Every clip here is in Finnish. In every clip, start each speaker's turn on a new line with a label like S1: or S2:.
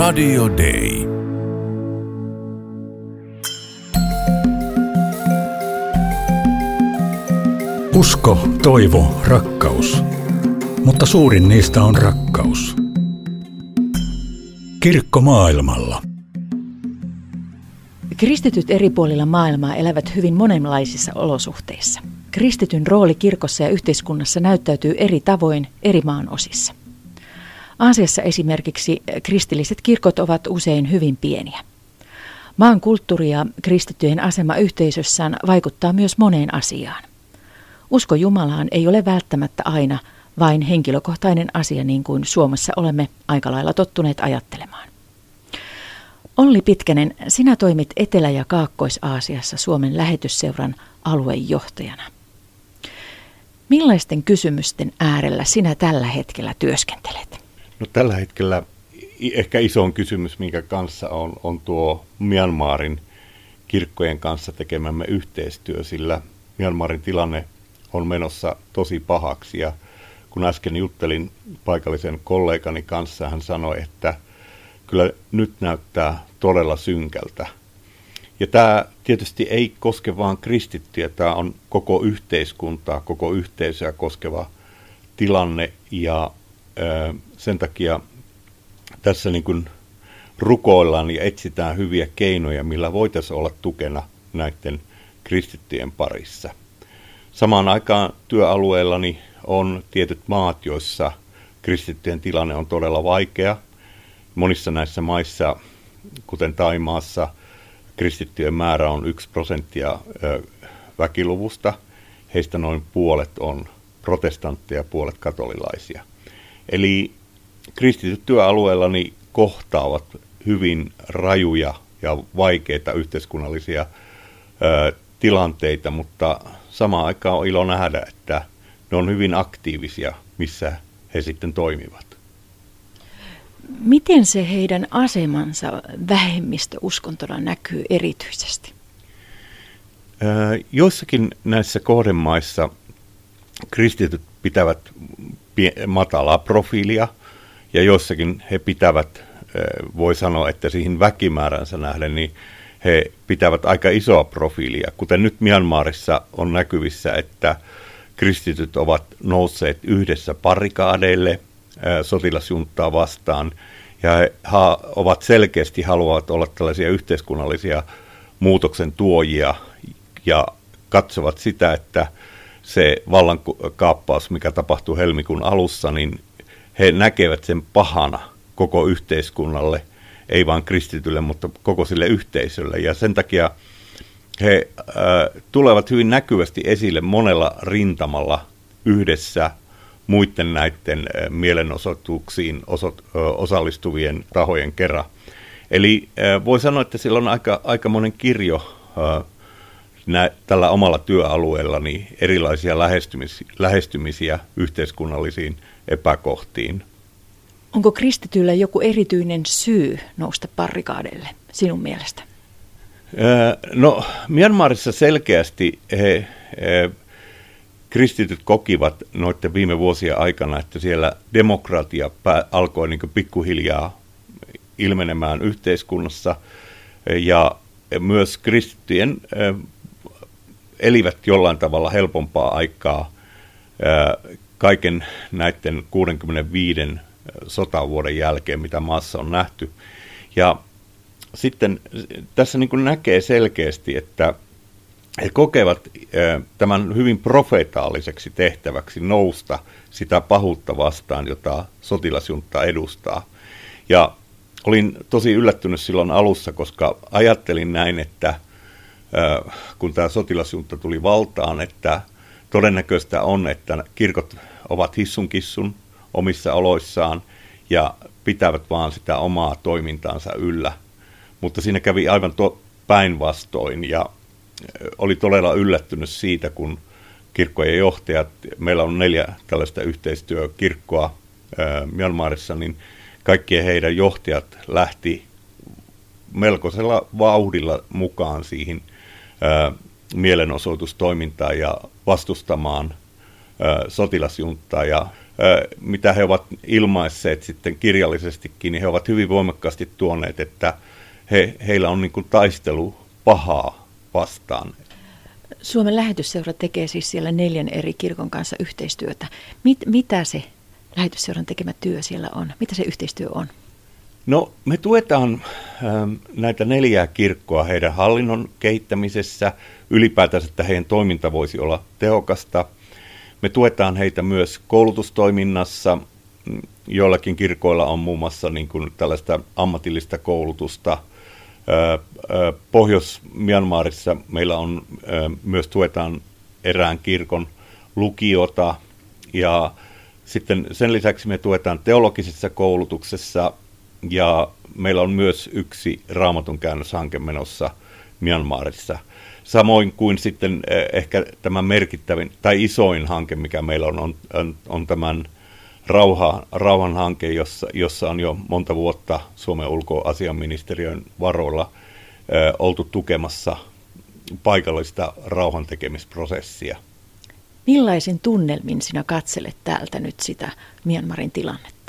S1: Radio Day.
S2: Usko, toivo, rakkaus. Mutta suurin niistä on rakkaus. Kirkko maailmalla.
S3: Kristityt eri puolilla maailmaa elävät hyvin monenlaisissa olosuhteissa. Kristityn rooli kirkossa ja yhteiskunnassa näyttäytyy eri tavoin eri maan osissa. Aasiassa esimerkiksi kristilliset kirkot ovat usein hyvin pieniä. Maan kulttuuri ja kristittyjen asema yhteisössään vaikuttaa myös moneen asiaan. Usko Jumalaan ei ole välttämättä aina vain henkilökohtainen asia niin kuin Suomessa olemme aika lailla tottuneet ajattelemaan. Olli Pitkänen, sinä toimit Etelä- ja Kaakkois-Aasiassa Suomen lähetysseuran aluejohtajana. Millaisten kysymysten äärellä sinä tällä hetkellä työskentelet?
S4: No tällä hetkellä ehkä isoin kysymys, minkä kanssa on, on tuo Myanmarin kirkkojen kanssa tekemämme yhteistyö, sillä Myanmarin tilanne on menossa tosi pahaksi ja kun äsken juttelin paikallisen kollegani kanssa, hän sanoi, että kyllä nyt näyttää todella synkältä. Ja tämä tietysti ei koske vain kristittyjä, tämä on koko yhteiskuntaa, koko yhteisöä koskeva tilanne ja sen takia tässä niin kuin rukoillaan ja etsitään hyviä keinoja, millä voitaisiin olla tukena näiden kristittyjen parissa. Samaan aikaan työalueellani on tietyt maat, joissa kristittyjen tilanne on todella vaikea. Monissa näissä maissa, kuten Taimaassa, kristittyjen määrä on yksi prosenttia väkiluvusta. Heistä noin puolet on protestantteja, puolet katolilaisia. Eli kristityt työalueellani kohtaavat hyvin rajuja ja vaikeita yhteiskunnallisia ö, tilanteita, mutta samaan aikaan on ilo nähdä, että ne on hyvin aktiivisia, missä he sitten toimivat.
S3: Miten se heidän asemansa vähemmistöuskontona näkyy erityisesti?
S4: Joissakin näissä kohdemaissa kristityt pitävät matalaa profiilia ja joissakin he pitävät, voi sanoa, että siihen väkimääränsä nähden, niin he pitävät aika isoa profiilia. Kuten nyt Myanmarissa on näkyvissä, että kristityt ovat nousseet yhdessä parikaadeille sotilasjunttaa vastaan ja he ovat selkeästi haluavat olla tällaisia yhteiskunnallisia muutoksen tuojia ja katsovat sitä, että se vallankaappaus, mikä tapahtui helmikuun alussa, niin he näkevät sen pahana koko yhteiskunnalle, ei vain kristitylle, mutta koko sille yhteisölle. Ja sen takia he äh, tulevat hyvin näkyvästi esille monella rintamalla yhdessä muiden näiden äh, mielenosoituksiin osot, osallistuvien tahojen kerran. Eli äh, voi sanoa, että sillä on aika, aika monen kirjo äh, nä, tällä omalla työalueellani erilaisia lähestymis, lähestymisiä yhteiskunnallisiin epäkohtiin.
S3: Onko kristityllä joku erityinen syy nousta parrikaadelle sinun mielestä?
S4: No, Myanmarissa selkeästi he, he, kristityt kokivat noiden viime vuosien aikana, että siellä demokratia pää, alkoi niin pikkuhiljaa ilmenemään yhteiskunnassa ja myös kristittyjen elivät jollain tavalla helpompaa aikaa kaiken näiden 65 sotavuoden jälkeen, mitä maassa on nähty. Ja sitten tässä niin kuin näkee selkeästi, että he kokevat tämän hyvin profetaaliseksi tehtäväksi nousta sitä pahuutta vastaan, jota sotilasjunta edustaa. Ja olin tosi yllättynyt silloin alussa, koska ajattelin näin, että kun tämä sotilasjunta tuli valtaan, että todennäköistä on, että kirkot ovat hissun kissun omissa oloissaan ja pitävät vaan sitä omaa toimintaansa yllä. Mutta siinä kävi aivan päinvastoin ja oli todella yllättynyt siitä, kun kirkkojen johtajat, meillä on neljä tällaista yhteistyökirkkoa Myanmarissa, niin kaikkien heidän johtajat lähti melkoisella vauhdilla mukaan siihen ää, mielenosoitustoimintaan ja vastustamaan ää, sotilasjunttaa. Ja mitä he ovat ilmaisseet sitten kirjallisestikin, niin he ovat hyvin voimakkaasti tuoneet, että he, heillä on niin taistelu pahaa vastaan.
S3: Suomen lähetysseura tekee siis siellä neljän eri kirkon kanssa yhteistyötä. Mit, mitä se lähetysseuran tekemä työ siellä on? Mitä se yhteistyö on?
S4: No me tuetaan ähm, näitä neljää kirkkoa heidän hallinnon kehittämisessä, ylipäätänsä, että heidän toiminta voisi olla tehokasta. Me tuetaan heitä myös koulutustoiminnassa. Joillakin kirkoilla on muun muassa niin kuin tällaista ammatillista koulutusta. Pohjois-Myanmarissa meillä on myös tuetaan erään kirkon lukiota ja sitten sen lisäksi me tuetaan teologisessa koulutuksessa ja meillä on myös yksi raamatun käännöshanke menossa Myanmarissa. Samoin kuin sitten eh, ehkä tämä merkittävin tai isoin hanke, mikä meillä on, on, on, tämän rauha, rauhan hanke, jossa, jossa on jo monta vuotta Suomen ulkoasiaministeriön varoilla eh, oltu tukemassa paikallista rauhantekemisprosessia.
S3: Millaisin tunnelmin sinä katselet täältä nyt sitä Myanmarin tilannetta?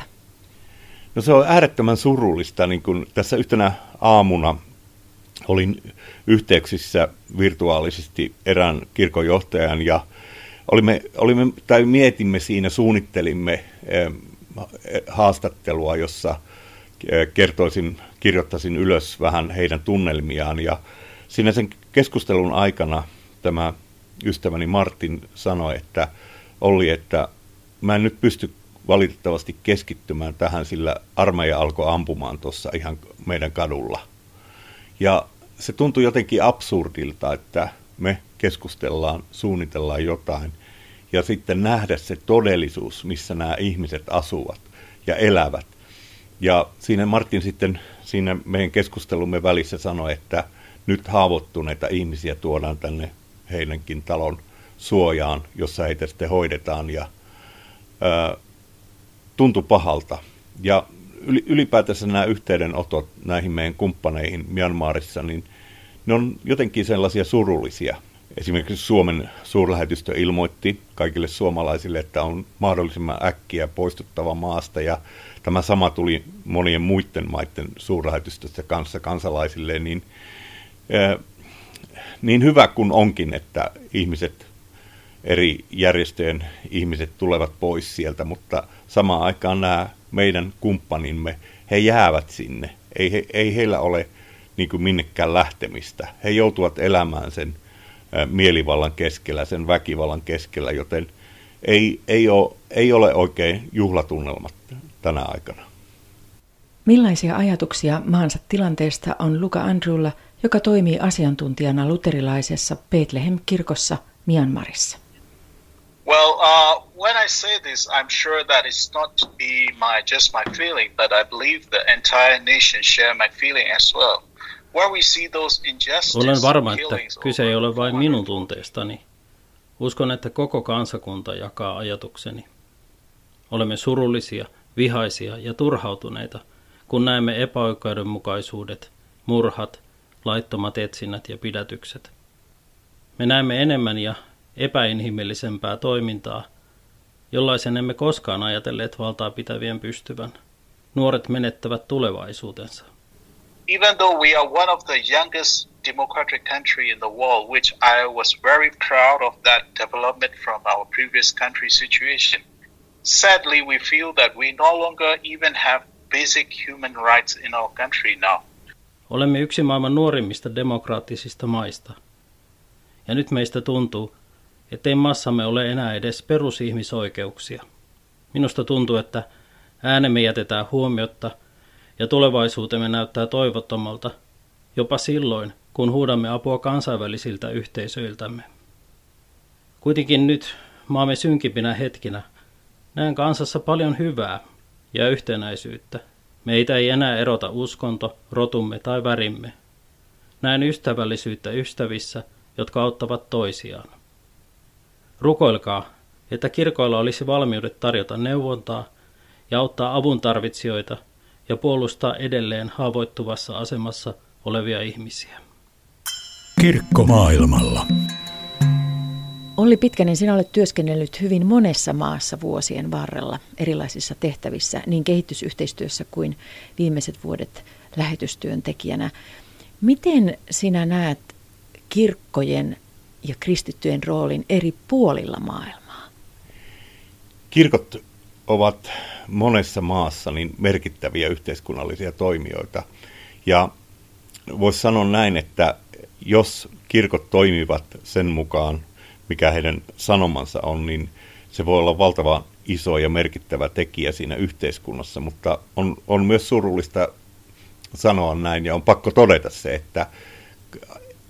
S4: No se on äärettömän surullista. Niin kun tässä yhtenä aamuna olin yhteyksissä virtuaalisesti erään kirkonjohtajan ja olimme, olimme, tai mietimme siinä, suunnittelimme eh, haastattelua, jossa eh, kertoisin, kirjoittaisin ylös vähän heidän tunnelmiaan ja siinä sen keskustelun aikana tämä ystäväni Martin sanoi, että oli, että mä en nyt pysty valitettavasti keskittymään tähän, sillä armeija alkoi ampumaan tuossa ihan meidän kadulla. Ja se tuntui jotenkin absurdilta, että me keskustellaan, suunnitellaan jotain ja sitten nähdä se todellisuus, missä nämä ihmiset asuvat ja elävät. Ja siinä Martin sitten siinä meidän keskustelumme välissä sanoi, että nyt haavoittuneita ihmisiä tuodaan tänne heidänkin talon suojaan, jossa heitä sitten hoidetaan ja ää, tuntui pahalta. Ja ylipäätänsä nämä yhteydenotot näihin meidän kumppaneihin Myanmarissa, niin ne on jotenkin sellaisia surullisia. Esimerkiksi Suomen suurlähetystö ilmoitti kaikille suomalaisille, että on mahdollisimman äkkiä poistuttava maasta ja tämä sama tuli monien muiden maiden suurlähetystöstä kanssa kansalaisille, niin, niin hyvä kuin onkin, että ihmiset, eri järjestöjen ihmiset tulevat pois sieltä, mutta samaan aikaan nämä meidän kumppanimme, he jäävät sinne. Ei, he, ei heillä ole niin kuin minnekään lähtemistä. He joutuvat elämään sen mielivallan keskellä, sen väkivallan keskellä, joten ei, ei, ole, ei ole oikein juhlatunnelmat tänä aikana.
S3: Millaisia ajatuksia maansa tilanteesta on Luka Andrewlla, joka toimii asiantuntijana luterilaisessa Bethlehem-kirkossa Myanmarissa?
S1: I say this, I'm sure that it's not be my just my feeling, but I believe the entire nation share my feeling as well. Where we see those injustices,
S5: Olen varma, että kyse ei ole vain minun tunteestani. Uskon, että koko kansakunta jakaa ajatukseni. Olemme surullisia, vihaisia ja turhautuneita, kun näemme epäoikeudenmukaisuudet, murhat, laittomat etsinnät ja pidätykset. Me näemme enemmän ja epäinhimillisempää toimintaa, jollaisen emme koskaan ajatelleet valtaa pitävien pystyvän. Nuoret menettävät tulevaisuutensa.
S1: Even though we are one of the youngest democratic country in the world, which I was very proud of that development from our previous country situation, sadly we feel that we no longer even have basic human rights in our country now.
S5: Olemme yksi maailman nuorimmista demokraattisista maista. Ja nyt meistä tuntuu, ettei massamme ole enää edes perusihmisoikeuksia. Minusta tuntuu, että äänemme jätetään huomiotta ja tulevaisuutemme näyttää toivottomalta, jopa silloin, kun huudamme apua kansainvälisiltä yhteisöiltämme. Kuitenkin nyt, maamme synkimpinä hetkinä, näen kansassa paljon hyvää ja yhtenäisyyttä. Meitä ei enää erota uskonto, rotumme tai värimme. Näen ystävällisyyttä ystävissä, jotka auttavat toisiaan. Rukoilkaa, että kirkoilla olisi valmiudet tarjota neuvontaa ja auttaa avun tarvitsijoita ja puolustaa edelleen haavoittuvassa asemassa olevia ihmisiä.
S2: Kirkko maailmalla.
S3: Olli Pitkänen, sinä olet työskennellyt hyvin monessa maassa vuosien varrella erilaisissa tehtävissä, niin kehitysyhteistyössä kuin viimeiset vuodet lähetystyöntekijänä. Miten sinä näet kirkkojen ja kristittyjen roolin eri puolilla maailmaa?
S4: Kirkot ovat monessa maassa niin merkittäviä yhteiskunnallisia toimijoita. Ja voisi sanoa näin, että jos kirkot toimivat sen mukaan, mikä heidän sanomansa on, niin se voi olla valtava iso ja merkittävä tekijä siinä yhteiskunnassa, mutta on, on myös surullista sanoa näin ja on pakko todeta se, että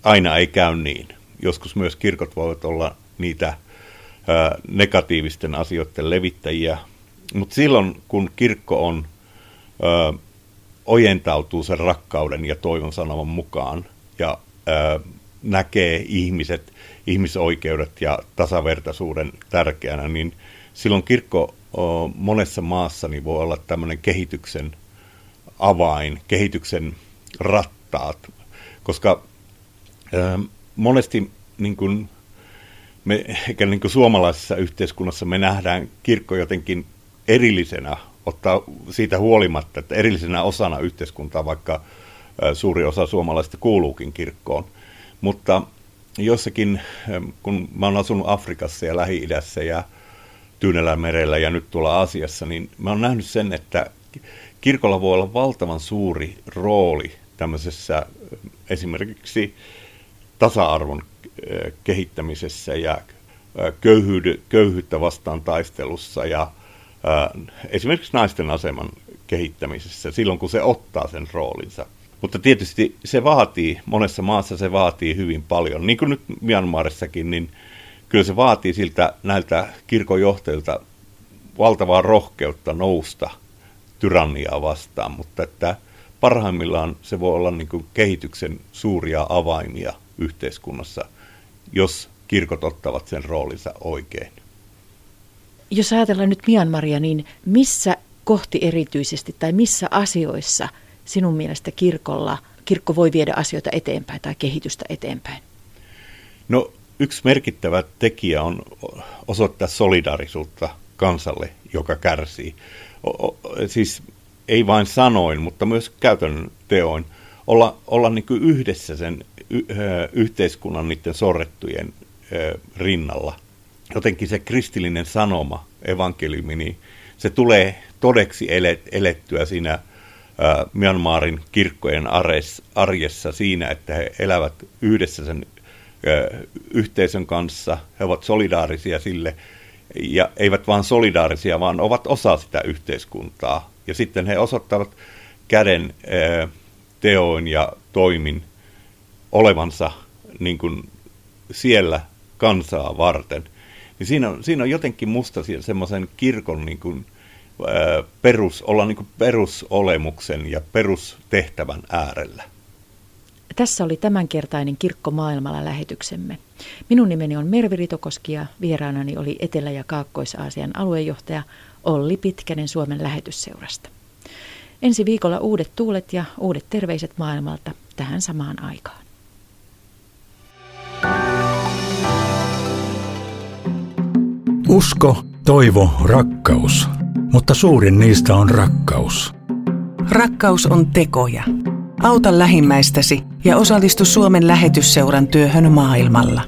S4: aina ei käy niin. Joskus myös kirkot voivat olla niitä negatiivisten asioiden levittäjiä, mutta silloin kun kirkko on ää, ojentautuu sen rakkauden ja toivon sanoman mukaan ja ää, näkee ihmiset, ihmisoikeudet ja tasavertaisuuden tärkeänä, niin silloin kirkko o, monessa maassa niin voi olla tämmöinen kehityksen avain, kehityksen rattaat, koska ää, monesti niin kuin me, eikä niin kuin suomalaisessa yhteiskunnassa me nähdään kirkko jotenkin erillisenä, ottaa siitä huolimatta, että erillisenä osana yhteiskuntaa, vaikka suuri osa suomalaisista kuuluukin kirkkoon. Mutta jossakin, kun mä oon asunut Afrikassa ja Lähi-idässä ja Tyynellä merellä ja nyt tuolla Aasiassa, niin mä oon nähnyt sen, että kirkolla voi olla valtavan suuri rooli tämmöisessä esimerkiksi tasa-arvon kehittämisessä ja köyhyyttä vastaan taistelussa ja esimerkiksi naisten aseman kehittämisessä silloin, kun se ottaa sen roolinsa. Mutta tietysti se vaatii, monessa maassa se vaatii hyvin paljon, niin kuin nyt Myanmarissakin, niin kyllä se vaatii siltä näiltä kirkonjohtajilta valtavaa rohkeutta nousta tyranniaa vastaan, mutta että parhaimmillaan se voi olla niin kuin kehityksen suuria avaimia yhteiskunnassa, jos kirkot ottavat sen roolinsa oikein.
S3: Jos ajatellaan nyt Myanmaria, niin missä kohti erityisesti tai missä asioissa sinun mielestä kirkolla, kirkko voi viedä asioita eteenpäin tai kehitystä eteenpäin?
S4: No yksi merkittävä tekijä on osoittaa solidaarisuutta kansalle, joka kärsii. O, o, siis ei vain sanoin, mutta myös käytännön teoin. Olla, olla niin kuin yhdessä sen yhteiskunnan niiden sorrettujen rinnalla – jotenkin se kristillinen sanoma, evankeliumi, niin se tulee todeksi elettyä siinä Myanmarin kirkkojen arjessa siinä, että he elävät yhdessä sen yhteisön kanssa, he ovat solidaarisia sille, ja eivät vain solidaarisia, vaan ovat osa sitä yhteiskuntaa. Ja sitten he osoittavat käden teoin ja toimin olevansa niin kuin siellä kansaa varten – niin siinä on, siinä on jotenkin musta semmoisen kirkon niin kuin, ää, perus, olla niin kuin perusolemuksen ja perustehtävän äärellä.
S3: Tässä oli tämänkertainen Kirkko maailmalla lähetyksemme. Minun nimeni on Mervi Ritokoski ja vieraanani oli Etelä- ja Kaakkois-Aasian aluejohtaja Olli Pitkänen Suomen lähetysseurasta. Ensi viikolla uudet tuulet ja uudet terveiset maailmalta tähän samaan aikaan.
S2: Usko, toivo, rakkaus. Mutta suurin niistä on rakkaus.
S6: Rakkaus on tekoja. Auta lähimmäistäsi ja osallistu Suomen lähetysseuran työhön maailmalla.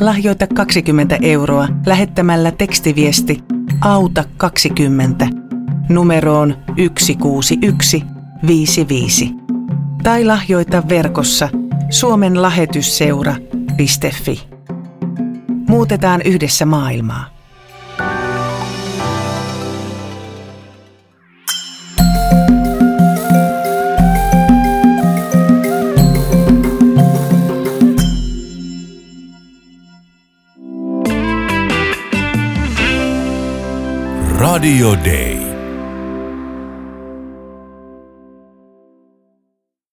S6: Lahjoita 20 euroa lähettämällä tekstiviesti Auta 20 numeroon 16155 tai lahjoita verkossa Suomen lähetysseura.fi. Muutetaan yhdessä maailmaa.
S2: Radio Day.